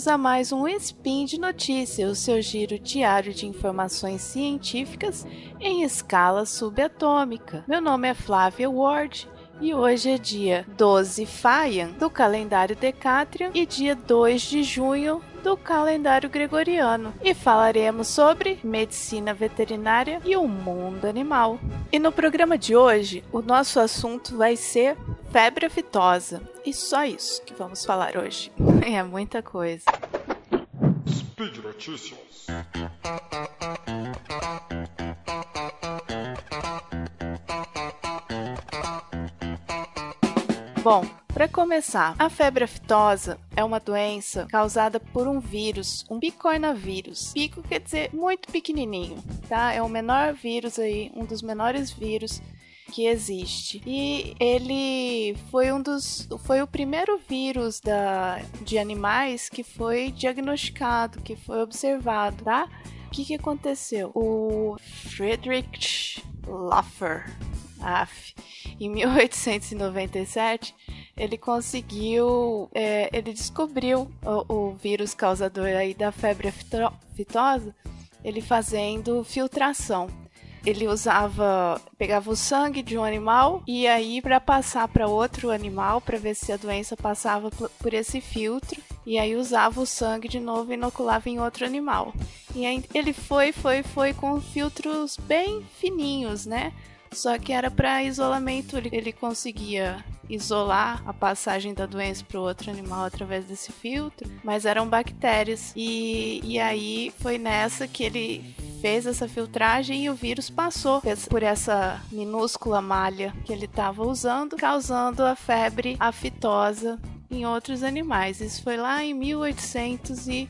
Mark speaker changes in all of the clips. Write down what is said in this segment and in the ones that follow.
Speaker 1: bem-vindos a mais um Spin de Notícias, o seu giro diário de informações científicas em escala subatômica. Meu nome é Flávia Ward e hoje é dia 12 Faian do calendário Decatrian e dia 2 de junho do calendário gregoriano e falaremos sobre medicina veterinária e o mundo animal. E no programa de hoje, o nosso assunto vai ser febre aftosa. E só isso que vamos falar hoje. É muita coisa. Speed Notícias. Bom, para começar, a febre aftosa é uma doença causada por um vírus, um bicornavírus. Pico quer dizer muito pequenininho, tá? É o menor vírus aí, um dos menores vírus que existe. E ele foi um dos foi o primeiro vírus da, de animais que foi diagnosticado, que foi observado, tá? O que, que aconteceu? O Friedrich Laffer, af, em 1897 ele conseguiu, é, ele descobriu o, o, vírus causador aí da febre aftosa, ele fazendo filtração. Ele usava, pegava o sangue de um animal e aí para passar para outro animal para ver se a doença passava por esse filtro e aí usava o sangue de novo e inoculava em outro animal. E aí ele foi, foi, foi com filtros bem fininhos, né? Só que era para isolamento, ele, conseguia isolar a passagem da doença para o outro animal através desse filtro, mas eram bactérias. E, e aí foi nessa que ele fez essa filtragem e o vírus passou por essa minúscula malha que ele estava usando, causando a febre aftosa em outros animais. Isso foi lá em 1800 e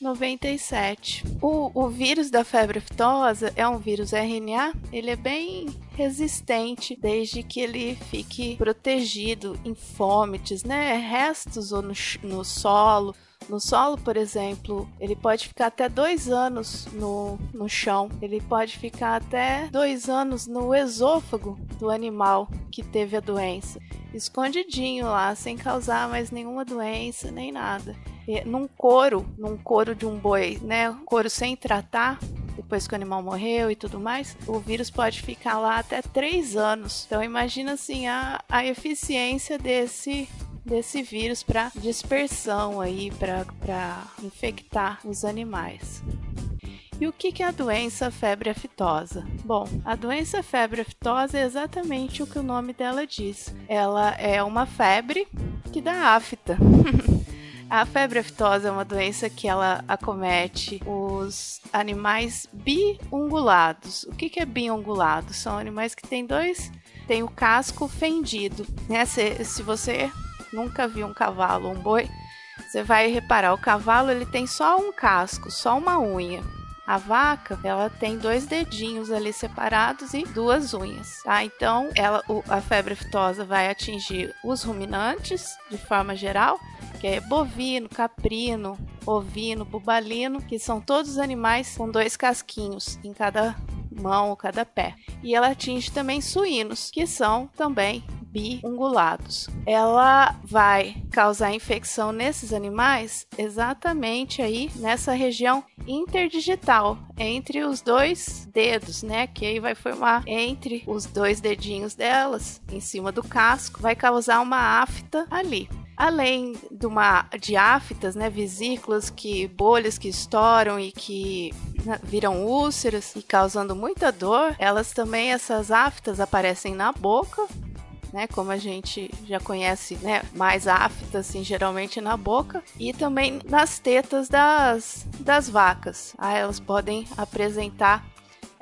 Speaker 1: 97. O, o vírus da febre aftosa é um vírus RNA, ele é bem resistente desde que ele fique protegido em fômites, né? Restos ou no, no solo. No solo, por exemplo, ele pode ficar até dois anos no, no chão. Ele pode ficar até dois anos no esôfago do animal que teve a doença, escondidinho lá, sem causar mais nenhuma doença nem nada num couro, num couro de um boi, né? Couro sem tratar, depois que o animal morreu e tudo mais, o vírus pode ficar lá até três anos. Então imagina assim a, a eficiência desse desse vírus para dispersão aí para infectar os animais. E o que é a doença febre aftosa? Bom, a doença febre aftosa é exatamente o que o nome dela diz. Ela é uma febre que dá afta. A febre aftosa é uma doença que ela acomete os animais biungulados. O que, é biungulado? São animais que têm dois, tem o casco fendido. Né? Se, se você nunca viu um cavalo ou um boi, você vai reparar, o cavalo ele tem só um casco, só uma unha. A vaca, ela tem dois dedinhos ali separados e duas unhas, tá? Então, ela, a febre aftosa vai atingir os ruminantes de forma geral que é bovino, caprino, ovino, bubalino, que são todos animais com dois casquinhos em cada mão ou cada pé. E ela atinge também suínos, que são também biungulados. Ela vai causar infecção nesses animais exatamente aí nessa região interdigital entre os dois dedos, né? Que aí vai formar entre os dois dedinhos delas, em cima do casco, vai causar uma afta ali além de uma de aftas, né, vesículas que bolhas que estouram e que né, viram úlceras e causando muita dor, elas também essas aftas aparecem na boca, né, como a gente já conhece, né, mais aftas assim, geralmente na boca e também nas tetas das das vacas. Ah, elas podem apresentar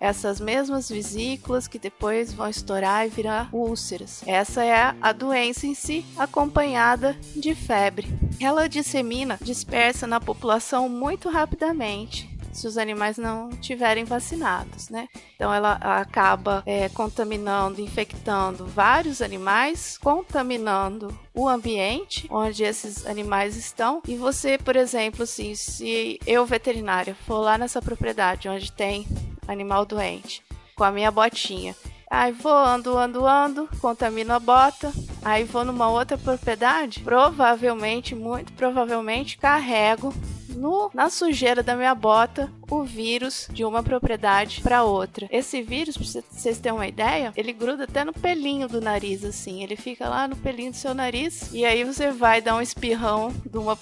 Speaker 1: essas mesmas vesículas que depois vão estourar e virar úlceras. Essa é a doença em si, acompanhada de febre. Ela dissemina, dispersa na população muito rapidamente se os animais não tiverem vacinados, né? Então ela acaba é, contaminando, infectando vários animais, contaminando o ambiente onde esses animais estão. E você, por exemplo, assim, se eu veterinária for lá nessa propriedade onde tem animal doente, com a minha botinha. Aí vou, ando, ando, ando, contamino a bota. Aí vou numa outra propriedade, provavelmente, muito provavelmente, carrego no, na sujeira da minha bota o vírus de uma propriedade para outra. Esse vírus, pra vocês terem uma ideia, ele gruda até no pelinho do nariz, assim. Ele fica lá no pelinho do seu nariz e aí você vai dar um espirrão de uma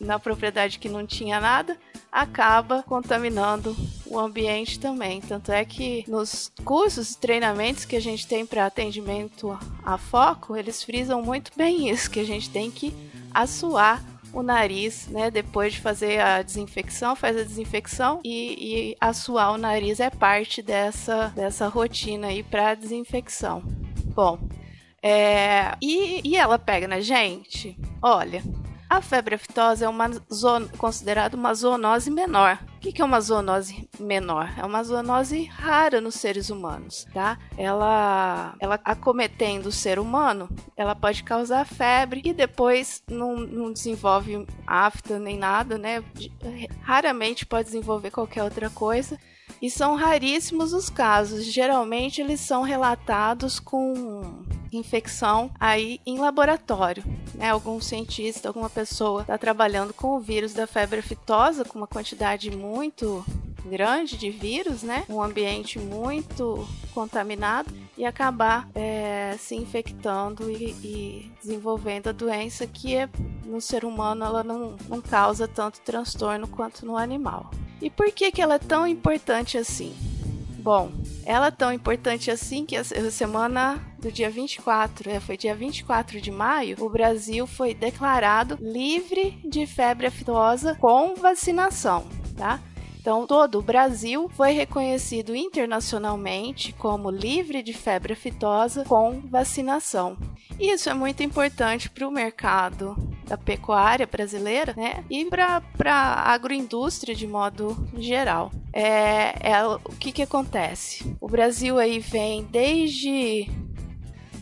Speaker 1: na propriedade que não tinha nada, acaba contaminando o ambiente também. Tanto é que nos cursos e treinamentos que a gente tem para atendimento a foco, eles frisam muito bem isso, que a gente tem que assoar o nariz, né? Depois de fazer a desinfecção, faz a desinfecção e, e assoar o nariz é parte dessa, dessa rotina aí para desinfecção. Bom, é, e, e ela pega na gente? Olha, a febre aftosa é uma considerada uma zoonose menor. O que é uma zoonose menor? É uma zoonose rara nos seres humanos, tá? Ela, ela acometendo o ser humano, ela pode causar febre e depois não, não desenvolve afta nem nada, né? Raramente pode desenvolver qualquer outra coisa. E são raríssimos os casos. Geralmente eles são relatados com infecção aí em laboratório. Né? Algum cientista, alguma pessoa está trabalhando com o vírus da febre aftosa com uma quantidade muito grande de vírus, né? Um ambiente muito contaminado e acabar é, se infectando e, e, desenvolvendo a doença que é, no ser humano ela não, não causa tanto transtorno quanto no animal. E por que, que ela é tão importante assim? Bom, ela é tão importante assim que a semana do dia 24, é, foi dia 24 de maio, o Brasil foi declarado livre de febre aftosa com vacinação, tá? Então, todo o Brasil foi reconhecido internacionalmente como livre de febre aftosa com vacinação. Isso é muito importante para o mercado da pecuária brasileira, né? E para a agroindústria de modo geral. É, é, o que, que acontece? O Brasil aí vem desde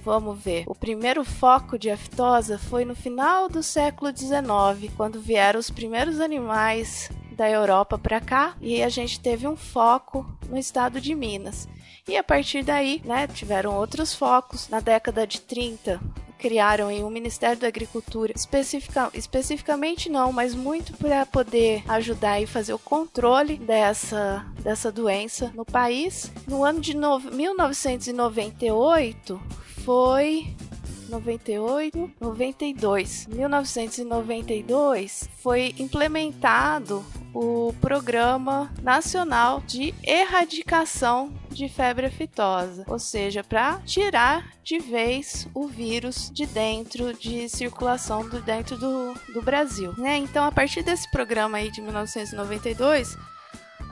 Speaker 1: Vamos ver. O primeiro foco de aftosa foi no final do século XIX, quando vieram os primeiros animais da Europa para cá e a gente teve um foco no estado de Minas. E a partir daí, né, tiveram outros focos. Na década de 30, criaram em um Ministério da Agricultura, especifica, especificamente não, mas muito para poder ajudar e fazer o controle dessa, dessa doença no país. No ano de no, 1998 foi 98, 92. 1992 foi implementado o Programa Nacional de Erradicação de Febre Aftosa, ou seja, para tirar de vez o vírus de dentro de circulação do dentro do, do Brasil, né? Então, a partir desse programa aí de 1992,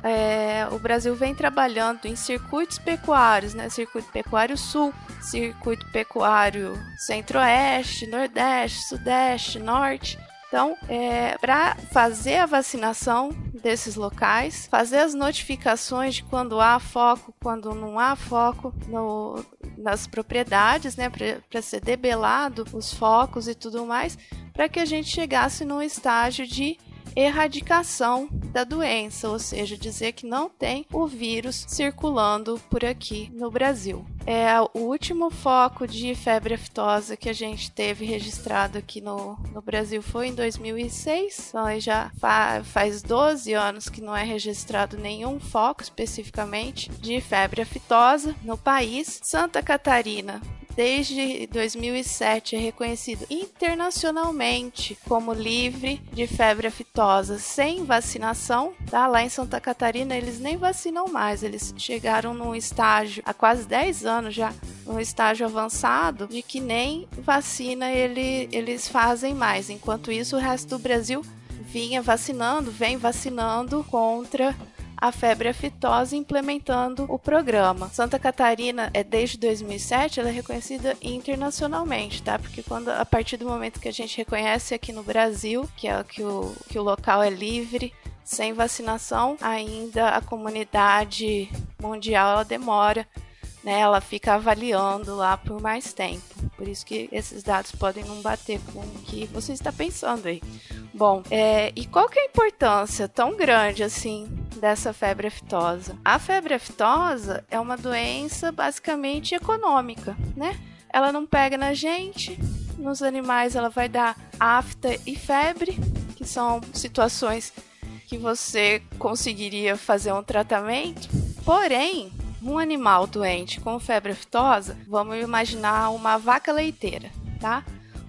Speaker 1: é, o Brasil vem trabalhando em circuitos pecuários, né? Circuito pecuário sul, circuito pecuário centro-oeste, nordeste, sudeste, norte. Então, é, para fazer a vacinação desses locais, fazer as notificações de quando há foco, quando não há foco no, nas propriedades, né, para ser debelado os focos e tudo mais, para que a gente chegasse num estágio de erradicação da doença, ou seja, dizer que não tem o vírus circulando por aqui no Brasil. É o último foco de febre aftosa que a gente teve registrado aqui no, no Brasil foi em 2006, então já fa faz 12 anos que não é registrado nenhum foco especificamente de febre aftosa no país. Santa Catarina desde 2007 é reconhecido internacionalmente como livre de febre aftosa sem vacinação. Tá? Lá em Santa Catarina eles nem vacinam mais, eles chegaram num estágio há quase 10 anos já, num estágio avançado de que nem vacina ele, eles fazem mais. Enquanto isso, o resto do Brasil vinha vacinando, vem vacinando contra a febre aftosa implementando o programa. Santa Catarina é desde 2007, ela é reconhecida internacionalmente, tá? Porque quando a partir do momento que a gente reconhece aqui no Brasil, que é que o que o local é livre, sem vacinação, ainda a comunidade mundial ela demora né, ela fica avaliando lá por mais tempo. Por isso que esses dados podem não bater com o que você está pensando aí. Bom, é, e qual que é a importância tão grande assim dessa febre aftosa? A febre aftosa é uma doença basicamente econômica, né? Ela não pega na gente, nos animais ela vai dar afta e febre, que são situações que você conseguiria fazer um tratamento. Porém, um animal doente com febre aftosa, vamos imaginar uma vaca leiteira, tá?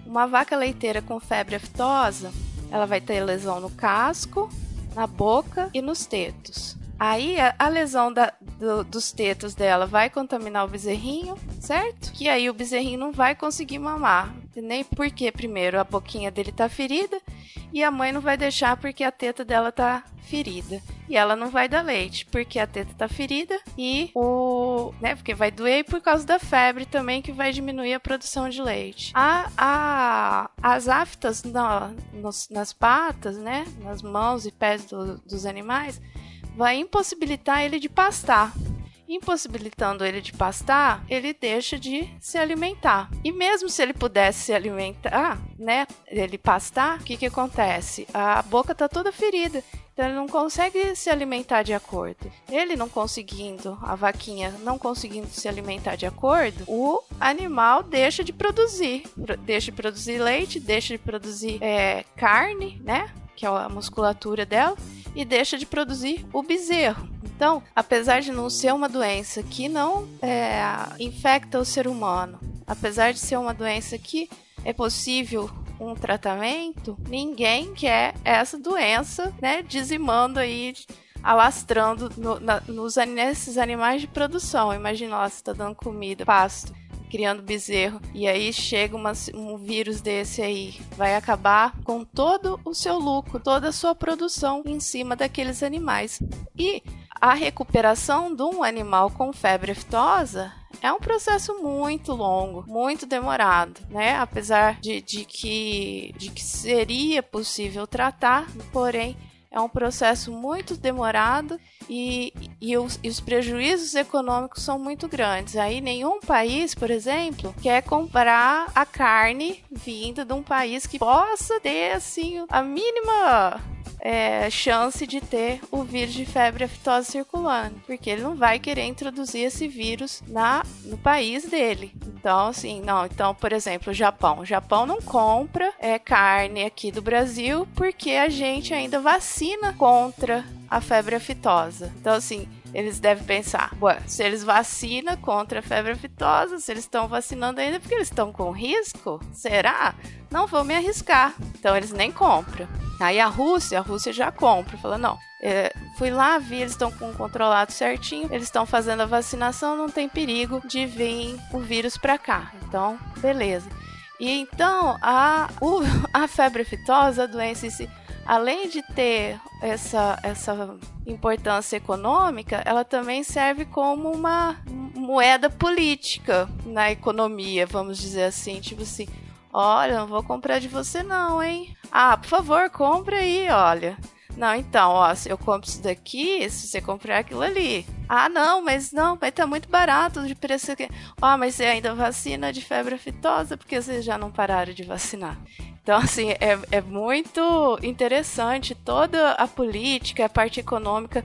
Speaker 1: Uma vaca leiteira com febre aftosa, ela vai ter lesão no casco, na boca e nos tetos. Aí a, lesão da, do, dos tetos dela vai contaminar o bezerrinho, certo? Que aí o bezerrinho não vai conseguir mamar. Nem porque, primeiro, a boquinha dele tá ferida e a mãe não vai deixar porque a teta dela tá ferida. E ela não vai dar leite porque a teta tá ferida e o. né? Porque vai doer por causa da febre também que vai diminuir a produção de leite. A, a, as aftas na, nos, nas patas, né? Nas mãos e pés do, dos animais vai impossibilitar ele de pastar. Impossibilitando ele de pastar, ele deixa de se alimentar. E mesmo se ele pudesse se alimentar, né, ele pastar, o que que acontece? A boca tá toda ferida. Então ele não consegue se alimentar de acordo. Ele não conseguindo, a vaquinha não conseguindo se alimentar de acordo, o animal deixa de produzir. Deixa de produzir leite, deixa de produzir é, carne, né? Que é a musculatura dela e deixa de produzir o bezerro. Então, apesar de não ser uma doença que não é, infecta o ser humano, apesar de ser uma doença que é possível um tratamento, ninguém quer essa doença, né, dizimando aí alastrando no, na, nos, nesses animais de produção. Imagina lá, você está dando comida, pasto criando bezerro. E aí chega uma, um vírus desse aí, vai acabar com todo o seu lucro, toda a sua produção em cima daqueles animais. E a recuperação de um animal com febre aftosa é um processo muito longo, muito demorado, né? Apesar de, de, que, de que seria possível tratar, porém é um processo muito demorado e, e, os, e, os, prejuízos econômicos são muito grandes. Aí nenhum país, por exemplo, quer comprar a carne vinda de um país que possa ter assim a mínima é, chance de ter o vírus de febre aftosa circulando, porque ele não vai querer introduzir esse vírus na, no país dele. Então, assim, não. Então, por exemplo, o Japão. O Japão não compra é, carne aqui do Brasil porque a gente ainda vacina contra a febre aftosa. Então, assim, eles devem pensar: Ué, se eles vacinam contra a febre aftosa, se eles estão vacinando ainda porque eles estão com risco, será? Não vou me arriscar. Então, eles nem compram. Aí a Rússia, a Rússia já compra, fala: não, é, fui lá, vi, eles estão com controlado certinho, eles estão fazendo a vacinação, não tem perigo de vir o vírus para cá. Então, beleza. E então a, o, a febre aftosa, a doença além de ter essa, essa importância econômica, ela também serve como uma moeda política na economia, vamos dizer assim. Tipo assim, olha, não vou comprar de você não, hein? Ah, por favor, compra aí, olha. Não, então, ó, eu compro isso daqui, se você comprar aquilo ali. Ah, não, mas não, estar tá muito barato de preço aqui. Ó, mas você ainda vacina de febre aftosa porque vocês já não pararam de vacinar. Então, assim, é, é muito interessante toda a política, a parte econômica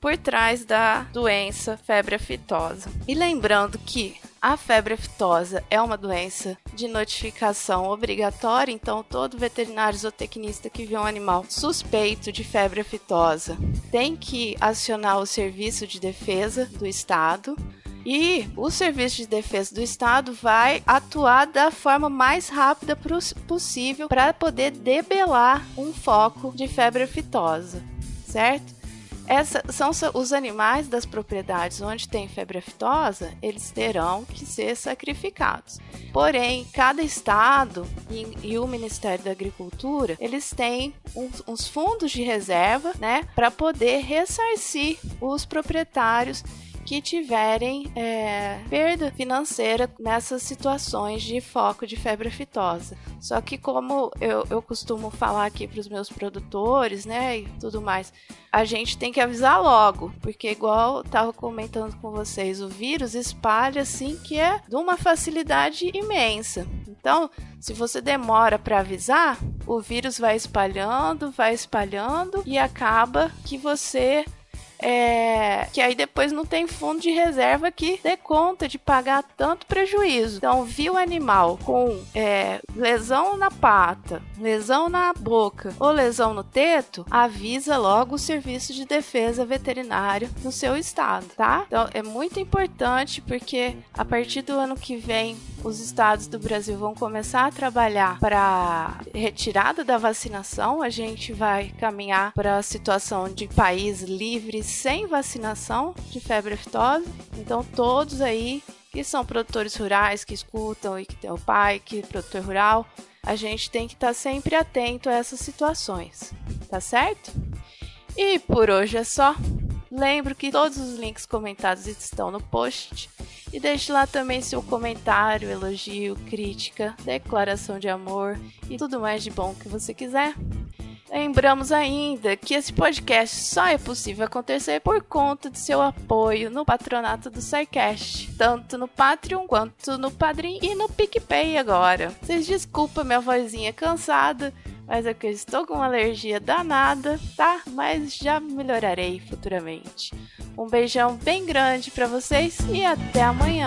Speaker 1: por trás da doença febre aftosa. E lembrando que a febre aftosa é uma doença de notificação obrigatória, então todo veterinário zootecnista que vê um animal suspeito de febre aftosa tem que acionar o serviço de defesa do estado. E o Serviço de Defesa do Estado vai atuar da forma mais rápida possível para poder debelar um foco de febre aftosa, certo? Essa, são os animais das propriedades onde tem febre aftosa, eles terão que ser sacrificados. Porém, cada estado e, e o Ministério da Agricultura, eles têm uns, uns fundos de reserva, né, para poder ressarcir os proprietários que tiverem é, perda financeira nessas situações de foco de febre aftosa. Só que como eu, eu costumo falar aqui para os meus produtores, né, e tudo mais, a gente tem que avisar logo, porque igual estava comentando com vocês, o vírus espalha assim que é de uma facilidade imensa. Então, se você demora para avisar, o vírus vai espalhando, vai espalhando e acaba que você é, que aí depois não tem fundo de reserva que dê conta de pagar tanto prejuízo. Então, viu o animal com é, lesão na pata, lesão na boca ou lesão no teto, avisa logo o serviço de defesa veterinário no seu estado, tá? Então, é muito importante porque a partir do ano que vem os estados do Brasil vão começar a trabalhar para retirada da vacinação. A gente vai caminhar para a situação de país livre sem vacinação de febre aftosa. Então, todos aí que são produtores rurais, que escutam e que tem o pai que é produtor rural, a gente tem que estar tá sempre atento a essas situações, tá certo? E por hoje é só. Lembro que todos os links comentados estão no post e deixe lá também seu comentário, elogio, crítica, declaração de amor e tudo mais de bom que você quiser. Lembramos ainda que esse podcast só é possível acontecer por conta de seu apoio no patronato do SciCast, tanto no Patreon quanto no Padrim e no PicPay agora. Vocês desculpa minha vozinha cansada, mas é que eu estou com uma alergia danada, tá? Mas já melhorarei futuramente. Um beijão bem grande para vocês e até amanhã.